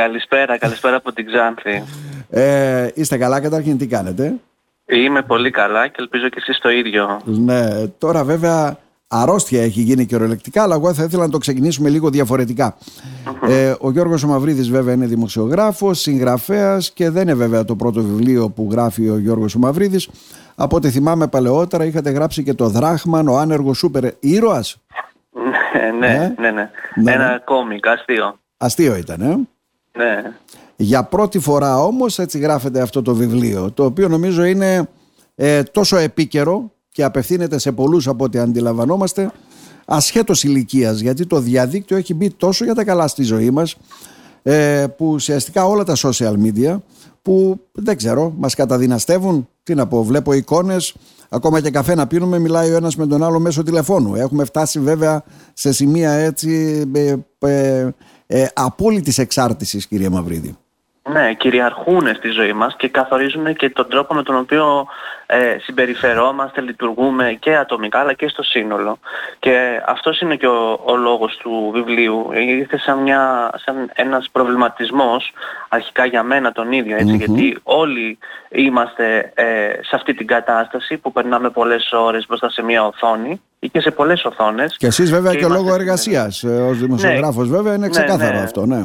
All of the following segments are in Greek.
Καλησπέρα, καλησπέρα από την Ξάνθη. Ε, είστε καλά καταρχήν, τι κάνετε; Είμαι πολύ καλά και ελπίζω και εσείς το ίδιο. Ναι, τώρα βέβαια αρρώστια έχει γίνει κυριολεκτικά, αλλά εγώ θα ήθελα να το ξεκινήσουμε λίγο διαφορετικά. Ε, ο Γιώργος ο Μαυρίδης βέβαια είναι δημοσιογράφος, συγγραφέας και δεν είναι βέβαια το πρώτο βιβλίο που γράφει ο Γιώργος ο Μαυρίδης. Από ό,τι θυμάμαι παλαιότερα είχατε γράψει και το Δράχμαν, ο άνεργος σούπερ ήρωας. ναι, ναι, ναι, ναι. Ένα κόμικ, αστείο. Αστείο ήταν, ε. Ναι. Για πρώτη φορά όμως έτσι γράφεται αυτό το βιβλίο, το οποίο νομίζω είναι ε, τόσο επίκαιρο και απευθύνεται σε πολλούς από ό,τι αντιλαμβανόμαστε ασχέτως ηλικίας, γιατί το διαδίκτυο έχει μπει τόσο για τα καλά στη ζωή μας ε, που ουσιαστικά όλα τα social media που δεν ξέρω μας καταδυναστεύουν τι να πω, βλέπω εικόνες ακόμα και καφέ να πίνουμε μιλάει ο ένας με τον άλλο μέσω τηλεφώνου. Έχουμε φτάσει βέβαια σε σημεία έτσι ε, ε, ε, απόλυτης εξάρτησης κυρία Μαυρίδη ναι, κυριαρχούν στη ζωή μας και καθορίζουν και τον τρόπο με τον οποίο ε, συμπεριφερόμαστε, λειτουργούμε και ατομικά αλλά και στο σύνολο. Και αυτός είναι και ο, ο λόγος του βιβλίου. Ήρθε σαν, μια, σαν ένας προβληματισμός, αρχικά για μένα τον ίδιο, γιατί όλοι είμαστε ε, σε αυτή την κατάσταση που περνάμε πολλές ώρες μπροστά σε μια οθόνη ή και σε πολλές οθόνες. Και εσείς βέβαια και, και λόγω εργασίας, ε, ως δημοσιογράφος ναι, βέβαια είναι ναι, ξεκάθαρο ναι, αυτό, ναι.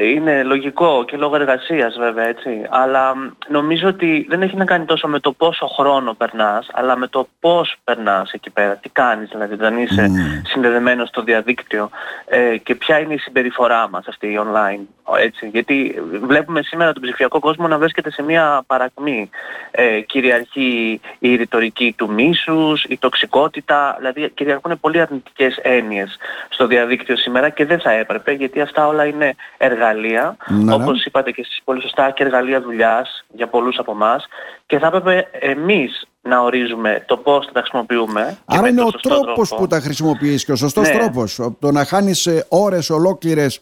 Είναι λογικό και λόγω εργασίας βέβαια έτσι. Αλλά νομίζω ότι δεν έχει να κάνει τόσο με το πόσο χρόνο περνάς, αλλά με το πώς περνάς εκεί πέρα. Τι κάνεις δηλαδή, δεν είσαι mm. συνδεδεμένος στο διαδίκτυο ε, και ποια είναι η συμπεριφορά μας αυτή η online. Έτσι. Γιατί βλέπουμε σήμερα τον ψηφιακό κόσμο να βρίσκεται σε μια παρακμή. Ε, κυριαρχεί η ρητορική του μίσους, η τοξικότητα, δηλαδή κυριαρχούν πολύ αρνητικές έννοιες στο διαδίκτυο σήμερα και δεν θα έπρεπε γιατί αυτά όλα είναι εργαλεία, ναι, ναι. όπως είπατε και εσείς πολύ σωστά, και εργαλεία δουλειάς για πολλούς από εμάς και θα έπρεπε εμείς να ορίζουμε το πώς θα τα χρησιμοποιούμε. Άρα είναι ο τρόπος που τα χρησιμοποιείς και ο σωστός ναι. τρόπος. Το να χάνεις ε, ώρες ολόκληρες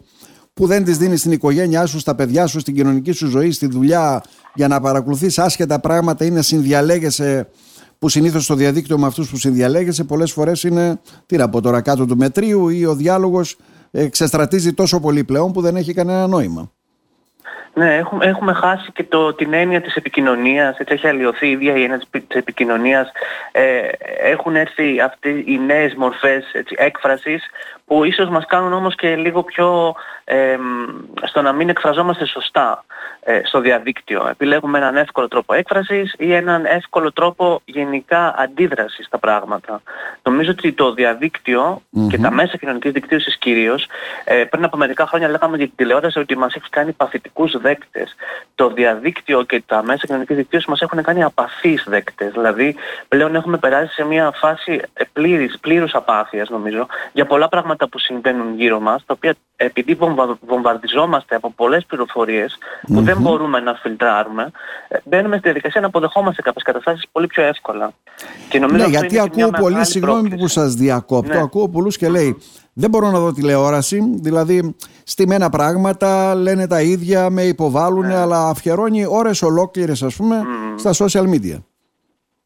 που δεν τις δίνεις στην οικογένειά σου, στα παιδιά σου, στην κοινωνική σου ζωή, στη δουλειά για να παρακολουθείς άσχετα πράγματα ή να συνδιαλέγεσαι που συνήθως στο διαδίκτυο με αυτούς που συνδιαλέγεσαι πολλές φορές είναι τι να πω τώρα κάτω του μετρίου ή ο διάλογος εξεστρατίζει τόσο πολύ πλέον που δεν έχει κανένα νόημα. Ναι, έχουμε, έχουμε χάσει και το, την έννοια της επικοινωνίας, έτσι έχει αλλοιωθεί η ίδια η έννοια της, επικοινωνίας. Ε, έχουν έρθει αυτοί οι νέες μορφές έτσι, έκφρασης που ίσως μας κάνουν όμως και λίγο πιο ε, στο να μην εκφραζόμαστε σωστά ε, στο διαδίκτυο. Επιλέγουμε έναν εύκολο τρόπο έκφρασης ή έναν εύκολο τρόπο γενικά αντίδρασης στα πράγματα. Νομίζω ότι το διαδικτυο και τα μέσα κοινωνικής δικτύωσης κυρίως, ε, πριν από μερικά χρόνια λέγαμε για την τηλεόραση ότι μας έχει κάνει παθητικούς δέκτες. Το διαδίκτυο και τα μέσα κοινωνικής δικτύωσης μας έχουν κάνει απαθείς δέκτες. Δηλαδή πλέον έχουμε περάσει σε μια φάση πλήρης, πλήρους απάθειας νομίζω για πολλά πράγματα που συμβαίνουν γύρω μας, τα οποία επειδή βομβαρδιζόμαστε από πολλές πληροφορίες που δεν μπορούμε να φιλτράρουμε, ε, μπαίνουμε στη διαδικασία να αποδεχόμαστε κάποιες καταστάσεις πολύ πιο εύκολα. Και νομίζω ναι, γιατί ακούω πολύ, συγγνώμη που σας διακόπτω, ναι. ακούω πολλούς και λέει δεν μπορώ να δω τηλεόραση, δηλαδή στημένα πράγματα, λένε τα ίδια, με υποβάλλουν, ναι. αλλά αφιερώνει ώρες ολόκληρες ας πούμε στα social media.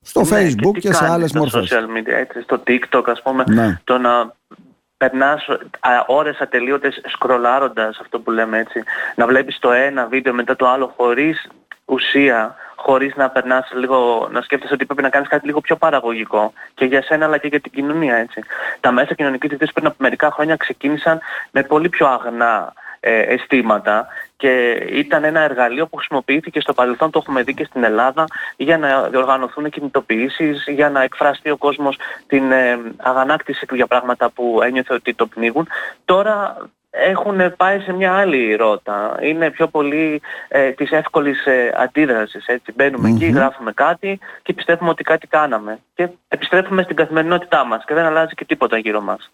Στο ναι, facebook και, σε άλλες μορφές. Στο social media, έτσι, στο tiktok ας πούμε, ναι. το να περνάς ώρες ατελείωτες σκρολάροντας αυτό που λέμε έτσι. Να βλέπεις το ένα βίντεο μετά το άλλο χωρίς ουσία, χωρίς να περνάς λίγο, να σκέφτεσαι ότι πρέπει να κάνεις κάτι λίγο πιο παραγωγικό και για σένα αλλά και για την κοινωνία έτσι. Τα μέσα κοινωνικής δικτύωσης πριν από μερικά χρόνια ξεκίνησαν με πολύ πιο αγνά ε, αισθήματα και ήταν ένα εργαλείο που χρησιμοποιήθηκε στο παρελθόν, το έχουμε δει και στην Ελλάδα, για να διοργανωθούν κινητοποιήσεις, για να εκφραστεί ο κόσμος την ε, αγανάκτηση του για πράγματα που ένιωθε ότι το πνίγουν. Τώρα έχουν πάει σε μια άλλη ρότα. Είναι πιο πολύ ε, της εύκολης ε, αντίδρασης. Έτσι. Μπαίνουμε εκεί, γράφουμε κάτι και πιστεύουμε ότι κάτι κάναμε. Και επιστρέφουμε στην καθημερινότητά μας και δεν αλλάζει και τίποτα γύρω μας.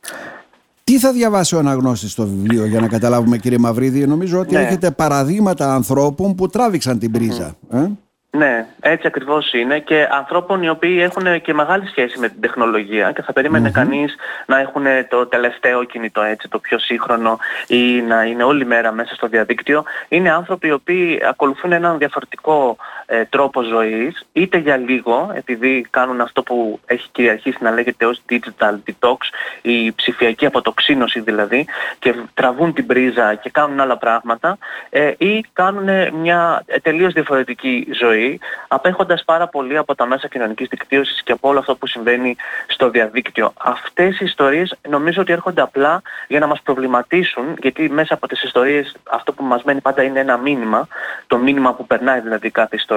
Τι θα διαβάσει ο αναγνώστης στο βιβλίο για να καταλάβουμε κύριε Μαυρίδη; Νομίζω ότι ναι. έχετε παραδείγματα ανθρώπων που τράβηξαν την πρίζα. Ε; Ναι, έτσι ακριβώς είναι και ανθρώπων οι οποίοι έχουν και μεγάλη σχέση με την τεχνολογία και θα περίμενε κανείς να έχουν το τελευταίο κινητό έτσι, το πιο σύγχρονο ή να είναι όλη μέρα μέσα στο διαδίκτυο. Είναι άνθρωποι οι οποίοι ακολουθούν έναν διαφορετικό ε, τρόπο ζωής, είτε για λίγο, επειδή κάνουν αυτό που έχει κυριαρχήσει να λέγεται ως digital detox, η ψηφιακή αποτοξίνωση δηλαδή, και τραβούν την πρίζα και κάνουν άλλα πράγματα, ε, ή κάνουν μια τελείως διαφορετική ζωή, απέχοντας πάρα πολύ από τα μέσα κοινωνικής δικτύωσης και από όλο αυτό που συμβαίνει στο διαδίκτυο. Αυτές οι ιστορίες νομίζω ότι έρχονται απλά για να μας προβληματίσουν, γιατί μέσα από τις ιστορίες αυτό που μας μένει πάντα είναι ένα μήνυμα, το μήνυμα που περνάει δηλαδή κάθε ιστορία,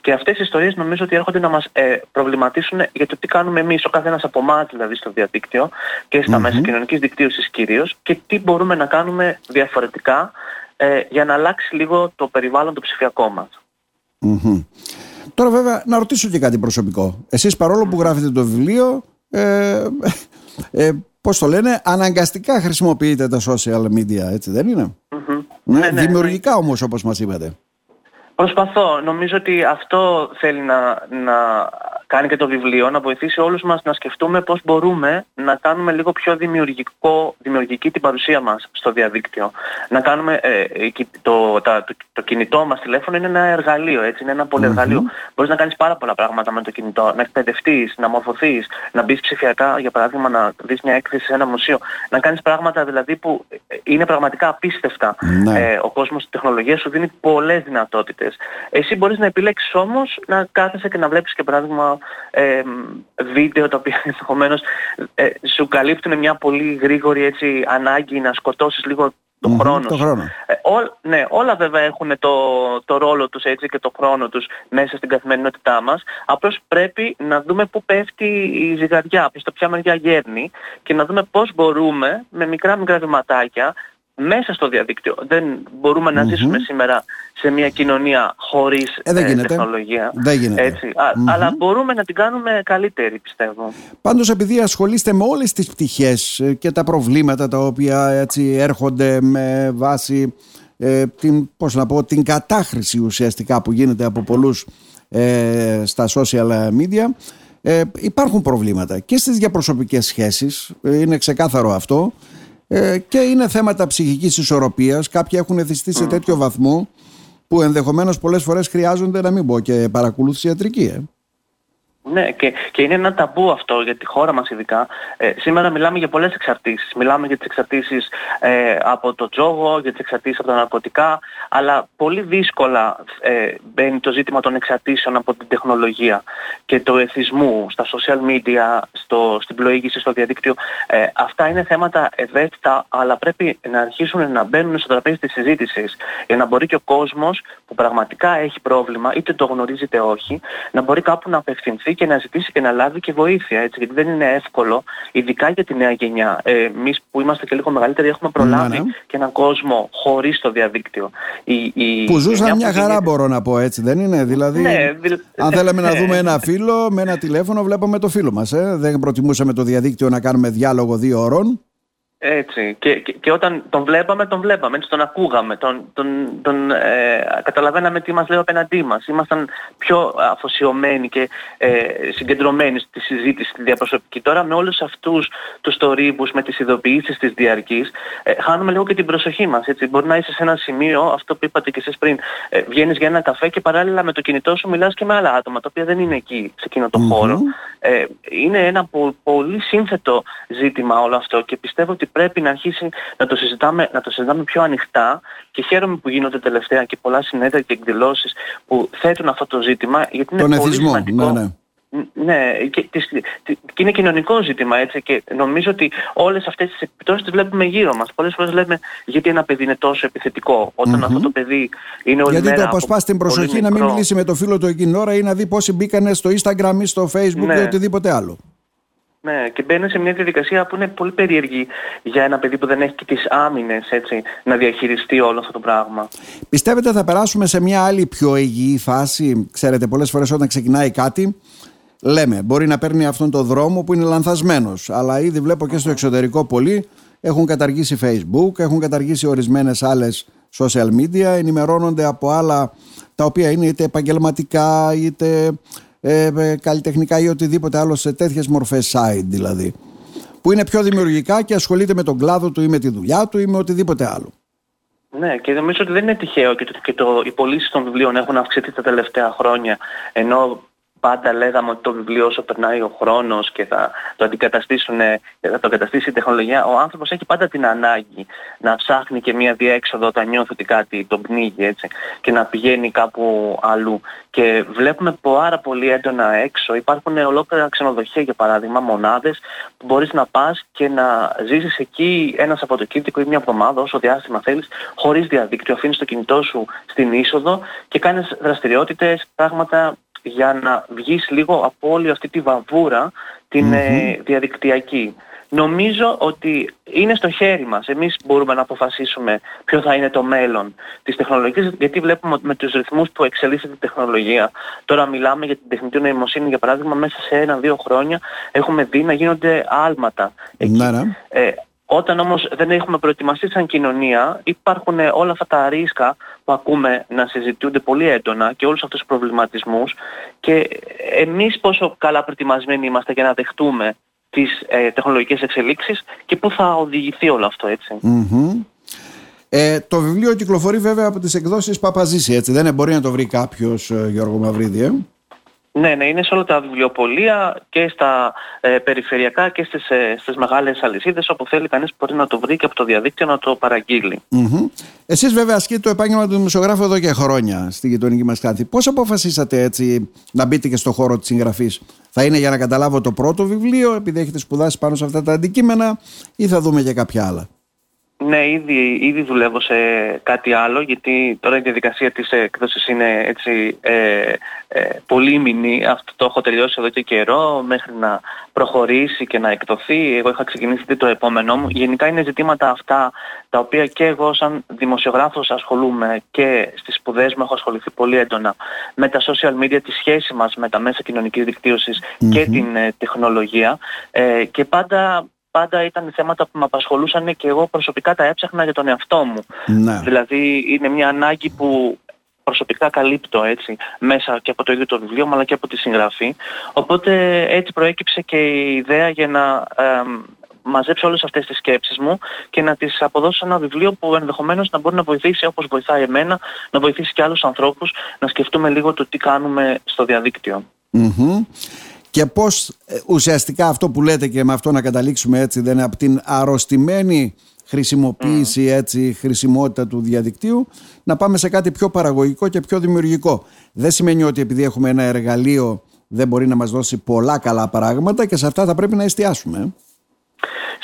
και αυτές οι ιστορίες νομίζω ότι έρχονται να μας ε, προβληματίσουν για το τι κάνουμε εμείς, ο καθένας από εμάς δηλαδή στο διαδίκτυο και στα μέσα κοινωνικής δικτύωσης κυρίως, και τι μπορούμε να κάνουμε διαφορετικά ε, για να αλλάξει λίγο το περιβάλλον το ψηφιακό μας. Τώρα βέβαια να ρωτήσω και κάτι προσωπικό. Εσείς παρόλο που γράφετε το βιβλίο, ε, ε, πώς το λένε, αναγκαστικά χρησιμοποιείτε τα social media, έτσι δεν είναι; Ναι, ναι, ναι, δημιουργικά όμως όπως μας είπατε. Προσπαθώ. Νομίζω ότι αυτό θέλει να, να κάνει και το βιβλίο, να βοηθήσει όλους μας να σκεφτούμε πώς μπορούμε να κάνουμε λίγο πιο δημιουργικό, δημιουργική την παρουσία μας στο διαδίκτυο. Να κάνουμε, ε, το, το, το, κινητό μας τηλέφωνο είναι ένα εργαλείο, έτσι, είναι ένα πολυεργαλείο. Mm-hmm. Μπορείς να κάνεις πάρα πολλά πράγματα με το κινητό, να εκπαιδευτείς, να μορφωθείς, να μπεις ψηφιακά, για παράδειγμα, να δεις μια έκθεση σε ένα μουσείο, να κάνεις πράγματα δηλαδή που είναι πραγματικά απίστευτα. Ναι. Ε, ο κόσμος της τεχνολογίας σου δίνει πολλές δυνατότητες. Εσύ μπορείς να επιλέξεις όμως να κάθεσαι και να βλέπεις και παράδειγμα ε, βίντεο τα οποία ενδεχομένως ε, σου καλύπτουν μια πολύ γρήγορη έτσι, ανάγκη να σκοτώσεις λίγο το χρόνο, το χρόνο. Ε, ναι, όλα βέβαια έχουν το, το ρόλο τους έτσι και το χρόνο τους μέσα στην καθημερινότητά μας. Απλώς πρέπει να δούμε πού πέφτει η ζυγαριά, προς το ποια μεριά γέρνει και να δούμε πώς μπορούμε με μικρά μικρά βηματάκια μέσα στο διαδίκτυο. Δεν μπορούμε να ζήσουμε σήμερα σε μια κοινωνία χωρίς ε, δεν ε, τεχνολογία. Δεν γίνεται. Έτσι. Αλλά μπορούμε να την κάνουμε καλύτερη πιστεύω. Πάντως επειδή ασχολείστε με όλες τις πτυχές ε, και τα προβλήματα τα οποία έτσι έρχονται με βάση ε, την, πώς να πω, την κατάχρηση ουσιαστικά που γίνεται από πολλούς ε, στα social media ε, υπάρχουν προβλήματα και στις διαπροσωπικές σχέσεις, είναι ξεκάθαρο αυτό ε, και είναι θέματα ψυχικής ισορροπίας. Κάποιοι έχουν εθιστεί σε τέτοιο βαθμό που ενδεχομένως πολλές φορές χρειάζονται να μην πω και παρακολούθηση ιατρική. Ε. Ναι, και, και είναι ένα ταμπού αυτό για τη χώρα μας ειδικά. Ε, σήμερα μιλάμε για πολλές εξαρτήσεις. Μιλάμε για τις εξαρτήσεις ε, από το τζόγο, για τις εξαρτήσεις από τα ναρκωτικά, αλλά πολύ δύσκολα ε, μπαίνει το ζήτημα των εξαρτήσεων από την τεχνολογία και του εθισμού στα social media, στο, στην πλοήγηση, στο διαδίκτυο. Ε, αυτά είναι θέματα ευαίσθητα, αλλά πρέπει να αρχίσουν να μπαίνουν στο τραπέζι της συζήτησης για να μπορεί και ο κόσμος που πραγματικά έχει πρόβλημα, είτε το γνωρίζει είτε όχι, να μπορεί κάπου να απευθυνθεί και να ζητήσει και να λάβει και βοήθεια. Έτσι, γιατί δεν είναι εύκολο, ειδικά για τη νέα γενιά. Ε, Εμείς που είμαστε και λίγο μεγαλύτεροι έχουμε προλάβει ναι, ναι. και έναν κόσμο χωρίς το διαδίκτυο. Η, η που ζούσαν μια χαρά, είναι... μπορώ να πω έτσι, δεν είναι; Δηλαδή, ναι, αν θέλαμε να δούμε ένα φίλο με ένα τηλέφωνο, βλέπαμε το φίλο μας. Ε. Δεν προτιμούσαμε το διαδίκτυο να κάνουμε διάλογο δύο ώρων. Έτσι. Και, και, και, όταν τον βλέπαμε, τον βλέπαμε, έτσι τον ακούγαμε, τον, τον, τον ε, καταλαβαίναμε τι μας λέει απέναντί μας. Ήμασταν πιο αφοσιωμένοι και ε, συγκεντρωμένοι στη συζήτηση, στη διαπροσωπική. Τώρα με όλους αυτούς τους τορύβους, με τις ειδοποιήσεις της διαρκής, ε, χάνουμε λίγο και την προσοχή μας. Έτσι. Μπορεί να είσαι σε ένα σημείο, αυτό που είπατε και εσείς πριν, ε, βγαίνεις για ένα καφέ και παράλληλα με το κινητό σου μιλάς και με άλλα άτομα, τα οποία δεν είναι εκεί, σε εκείνο το χώρο. Ε, είναι ένα πολύ σύνθετο ζήτημα όλο αυτό και πιστεύω ότι πρέπει να αρχίσει να το συζητάμε, να το συζητάμε πιο ανοιχτά και χαίρομαι που γίνονται τελευταία και πολλά συνέδρια και εκδηλώσεις που θέτουν αυτό το ζήτημα γιατί είναι πολύ σημαντικό. Ναι, ναι. Ναι, και, και είναι κοινωνικό ζήτημα έτσι και νομίζω ότι όλες αυτές τις επιπτώσεις τις βλέπουμε γύρω μας. Πολλές φορές λέμε γιατί ένα παιδί είναι τόσο επιθετικό όταν αυτό το παιδί είναι όλη γιατί μέρα Γιατί το αποσπάς την προσοχή να μην μιλήσει με το φίλο του εκείνη ώρα ή να δει πόσοι μπήκανε στο Instagram ή στο Facebook ναι. ή οτιδήποτε άλλο. Ναι, και μπαίνει σε μια διαδικασία που είναι πολύ περίεργη για ένα παιδί που δεν έχει και τις άμυνες έτσι, να διαχειριστεί όλο αυτό το πράγμα. Πιστεύετε θα περάσουμε σε μια άλλη πιο υγιή φάση, ξέρετε πολλές φορές όταν ξεκινάει κάτι, λέμε μπορεί να παίρνει αυτόν τον δρόμο που είναι λανθασμένος, αλλά ήδη βλέπω και στο εξωτερικό πολλοί έχουν καταργήσει Facebook, έχουν καταργήσει ορισμένες άλλες social media, ενημερώνονται από άλλα τα οποία είναι είτε επαγγελματικά είτε ε, ε, καλλιτεχνικά ή οτιδήποτε άλλο σε τέτοιες μορφές site δηλαδή που είναι πιο δημιουργικά και ασχολείται με τον κλάδο του ή με τη δουλειά του ή με οτιδήποτε άλλο. Ναι, και νομίζω ότι δεν είναι τυχαίο και το, και το, οι πωλήσεις των βιβλίων έχουν αυξηθεί τα τελευταία χρόνια, ενώ πάντα λέγαμε ότι το βιβλίο όσο περνάει ο χρόνος και θα το αντικαταστήσουν, θα το αντικαταστήσει η τεχνολογία, ο άνθρωπος έχει πάντα την ανάγκη να ψάχνει και μια διέξοδο όταν νιώθει ότι κάτι τον πνίγει έτσι και να πηγαίνει κάπου αλλού. Και βλέπουμε πάρα πολύ έντονα έξω. Υπάρχουν ολόκληρα ξενοδοχεία για παράδειγμα, μονάδες που μπορείς να πας και να ζήσεις εκεί ένας Σαββατοκύριακο ή μια εβδομάδα όσο διάστημα θέλεις χωρίς διαδίκτυο. Αφήνεις το κινητό σου στην είσοδο και κάνεις δραστηριότητες, πράγματα για να βγεις λίγο από όλη αυτή τη βαβούρα την ε, διαδικτυακή. Νομίζω ότι είναι στο χέρι μας. Εμείς μπορούμε να αποφασίσουμε ποιο θα είναι το μέλλον της τεχνολογίας, γιατί βλέπουμε ότι με τους ρυθμούς που εξελίσσεται η τεχνολογία, τώρα μιλάμε για την τεχνητή νοημοσύνη, για παράδειγμα, μέσα σε ένα-δύο χρόνια έχουμε δει να γίνονται άλματα. Εκεί. Ναι, ναι. Ε, όταν όμως δεν έχουμε προετοιμαστεί σαν κοινωνία, υπάρχουν όλα αυτά τα ρίσκα που ακούμε να συζητούνται πολύ έντονα και όλους αυτούς τους προβληματισμούς και εμείς πόσο καλά προετοιμασμένοι είμαστε για να δεχτούμε τις ε, τεχνολογικές εξελίξεις και πού θα οδηγηθεί όλο αυτό Ε, το βιβλίο κυκλοφορεί βέβαια από τις εκδόσεις Παπαζήση, έτσι δεν μπορεί να το βρει κάποιος ε, Γιώργο Μαυρίδη, ε; Ναι, ναι, είναι σε όλα τα βιβλιοπολία και στα ε, περιφερειακά και στις, ε, στις μεγάλες αλυσίδες όπου θέλει κανείς μπορεί να το βρει και από το διαδίκτυο να το παραγγείλει. Mm-hmm. Εσείς βέβαια ασκείτε το επάγγελμα του δημοσιογράφου εδώ και χρόνια στη γειτονική μας κάθη. Πώς αποφασίσατε έτσι να μπείτε και στο χώρο της συγγραφής; Θα είναι για να καταλάβω το πρώτο βιβλίο επειδή έχετε σπουδάσει πάνω σε αυτά τα αντικείμενα ή θα δούμε και κάποια άλλα; Ναι, ήδη, ήδη δουλεύω σε κάτι άλλο, γιατί τώρα η διαδικασία της έκδοσης είναι έτσι ε, ε, πολύμηνη. Αυτό το έχω τελειώσει εδώ και καιρό, μέχρι να προχωρήσει και να εκδοθεί. Εγώ είχα ξεκινήσει το επόμενό μου. Γενικά είναι ζητήματα αυτά, τα οποία και εγώ σαν δημοσιογράφος ασχολούμαι και στις σπουδές μου έχω ασχοληθεί πολύ έντονα με τα social media, τη σχέση μας με τα μέσα κοινωνικής και την ε, τεχνολογία. Ε, και πάντα πάντα ήταν θέματα που με απασχολούσαν και εγώ προσωπικά τα έψαχνα για τον εαυτό μου. Ναι. Δηλαδή είναι μια ανάγκη που προσωπικά καλύπτω έτσι μέσα και από το ίδιο το βιβλίο αλλά και από τη συγγραφή. Οπότε έτσι προέκυψε και η ιδέα για να ε, μαζέψω όλες αυτές τις σκέψεις μου και να τις αποδώσω σε ένα βιβλίο που ενδεχομένως να μπορεί να βοηθήσει όπως βοηθάει εμένα, να βοηθήσει και άλλους ανθρώπους να σκεφτούμε λίγο το τι κάνουμε στο διαδίκτυο και πώς ε, ουσιαστικά αυτό που λέτε και με αυτό να καταλήξουμε έτσι δεν είναι από την αρρωστημένη χρησιμοποίηση έτσι χρησιμότητα του διαδικτύου να πάμε σε κάτι πιο παραγωγικό και πιο δημιουργικό. Δεν σημαίνει ότι επειδή έχουμε ένα εργαλείο δεν μπορεί να μας δώσει πολλά καλά πράγματα και σε αυτά θα πρέπει να εστιάσουμε.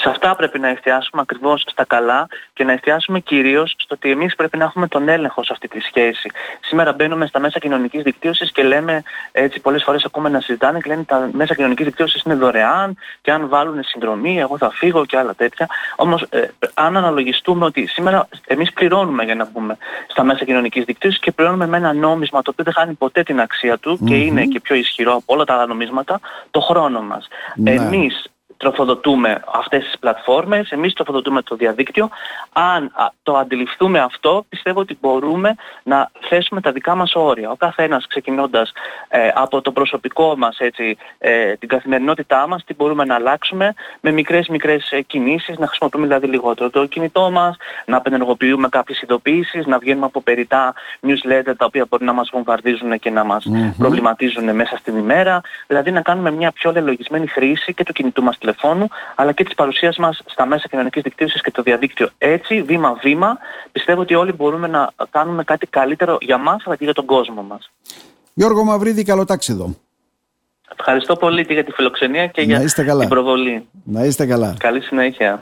Ε. Σε αυτά πρέπει να εστιάσουμε ακριβώς στα καλά και να εστιάσουμε κυρίως στο ότι εμείς πρέπει να έχουμε τον έλεγχο σε αυτή τη σχέση. Σήμερα μπαίνουμε στα μέσα κοινωνικής δικτύωσης και λέμε, έτσι πολλές φορές ακούμε να συζητάνε και λένε τα μέσα κοινωνικής δικτύωσης είναι δωρεάν και αν βάλουν συνδρομή εγώ θα φύγω και άλλα τέτοια. Όμως ε, αν αναλογιστούμε ότι σήμερα εμείς πληρώνουμε για να μπούμε στα μέσα κοινωνικής δικτύωσης και πληρώνουμε με ένα νόμισμα το οποίο δεν χάνει ποτέ την αξία του και είναι και πιο ισχυρό από όλα τα άλλα νομίσματα, το χρόνο μας. Ναι. Εμείς τροφοδοτούμε αυτές τις πλατφόρμες, εμείς τροφοδοτούμε το διαδίκτυο. Αν το αντιληφθούμε αυτό, πιστεύω ότι μπορούμε να θέσουμε τα δικά μας όρια. Ο καθένας ξεκινώντας ε, από το προσωπικό μας, έτσι, ε, την καθημερινότητά μας, τι μπορούμε να αλλάξουμε με μικρές μικρές ε, κινήσεις, να χρησιμοποιούμε δηλαδή λιγότερο το κινητό μας, να απενεργοποιούμε κάποιες ειδοποιήσεις, να βγαίνουμε από περιτά newsletter τα οποία μπορεί να μας βομβαρδίζουν και να μας προβληματίζουν μέσα στην ημέρα, δηλαδή να κάνουμε μια πιο λελογισμένη χρήση και του κινητού μας τηλεφώνου, αλλά και της παρουσίας μας στα μέσα κοινωνικής δικτύωσης και το διαδίκτυο. Έτσι, βήμα-βήμα, πιστεύω ότι όλοι μπορούμε να κάνουμε κάτι καλύτερο για μας, αλλά και για τον κόσμο μας. Γιώργο Μαυρίδη, καλό ταξίδο. Ευχαριστώ πολύ και για τη φιλοξενία και για την προβολή. Να είστε καλά. Καλή συνέχεια.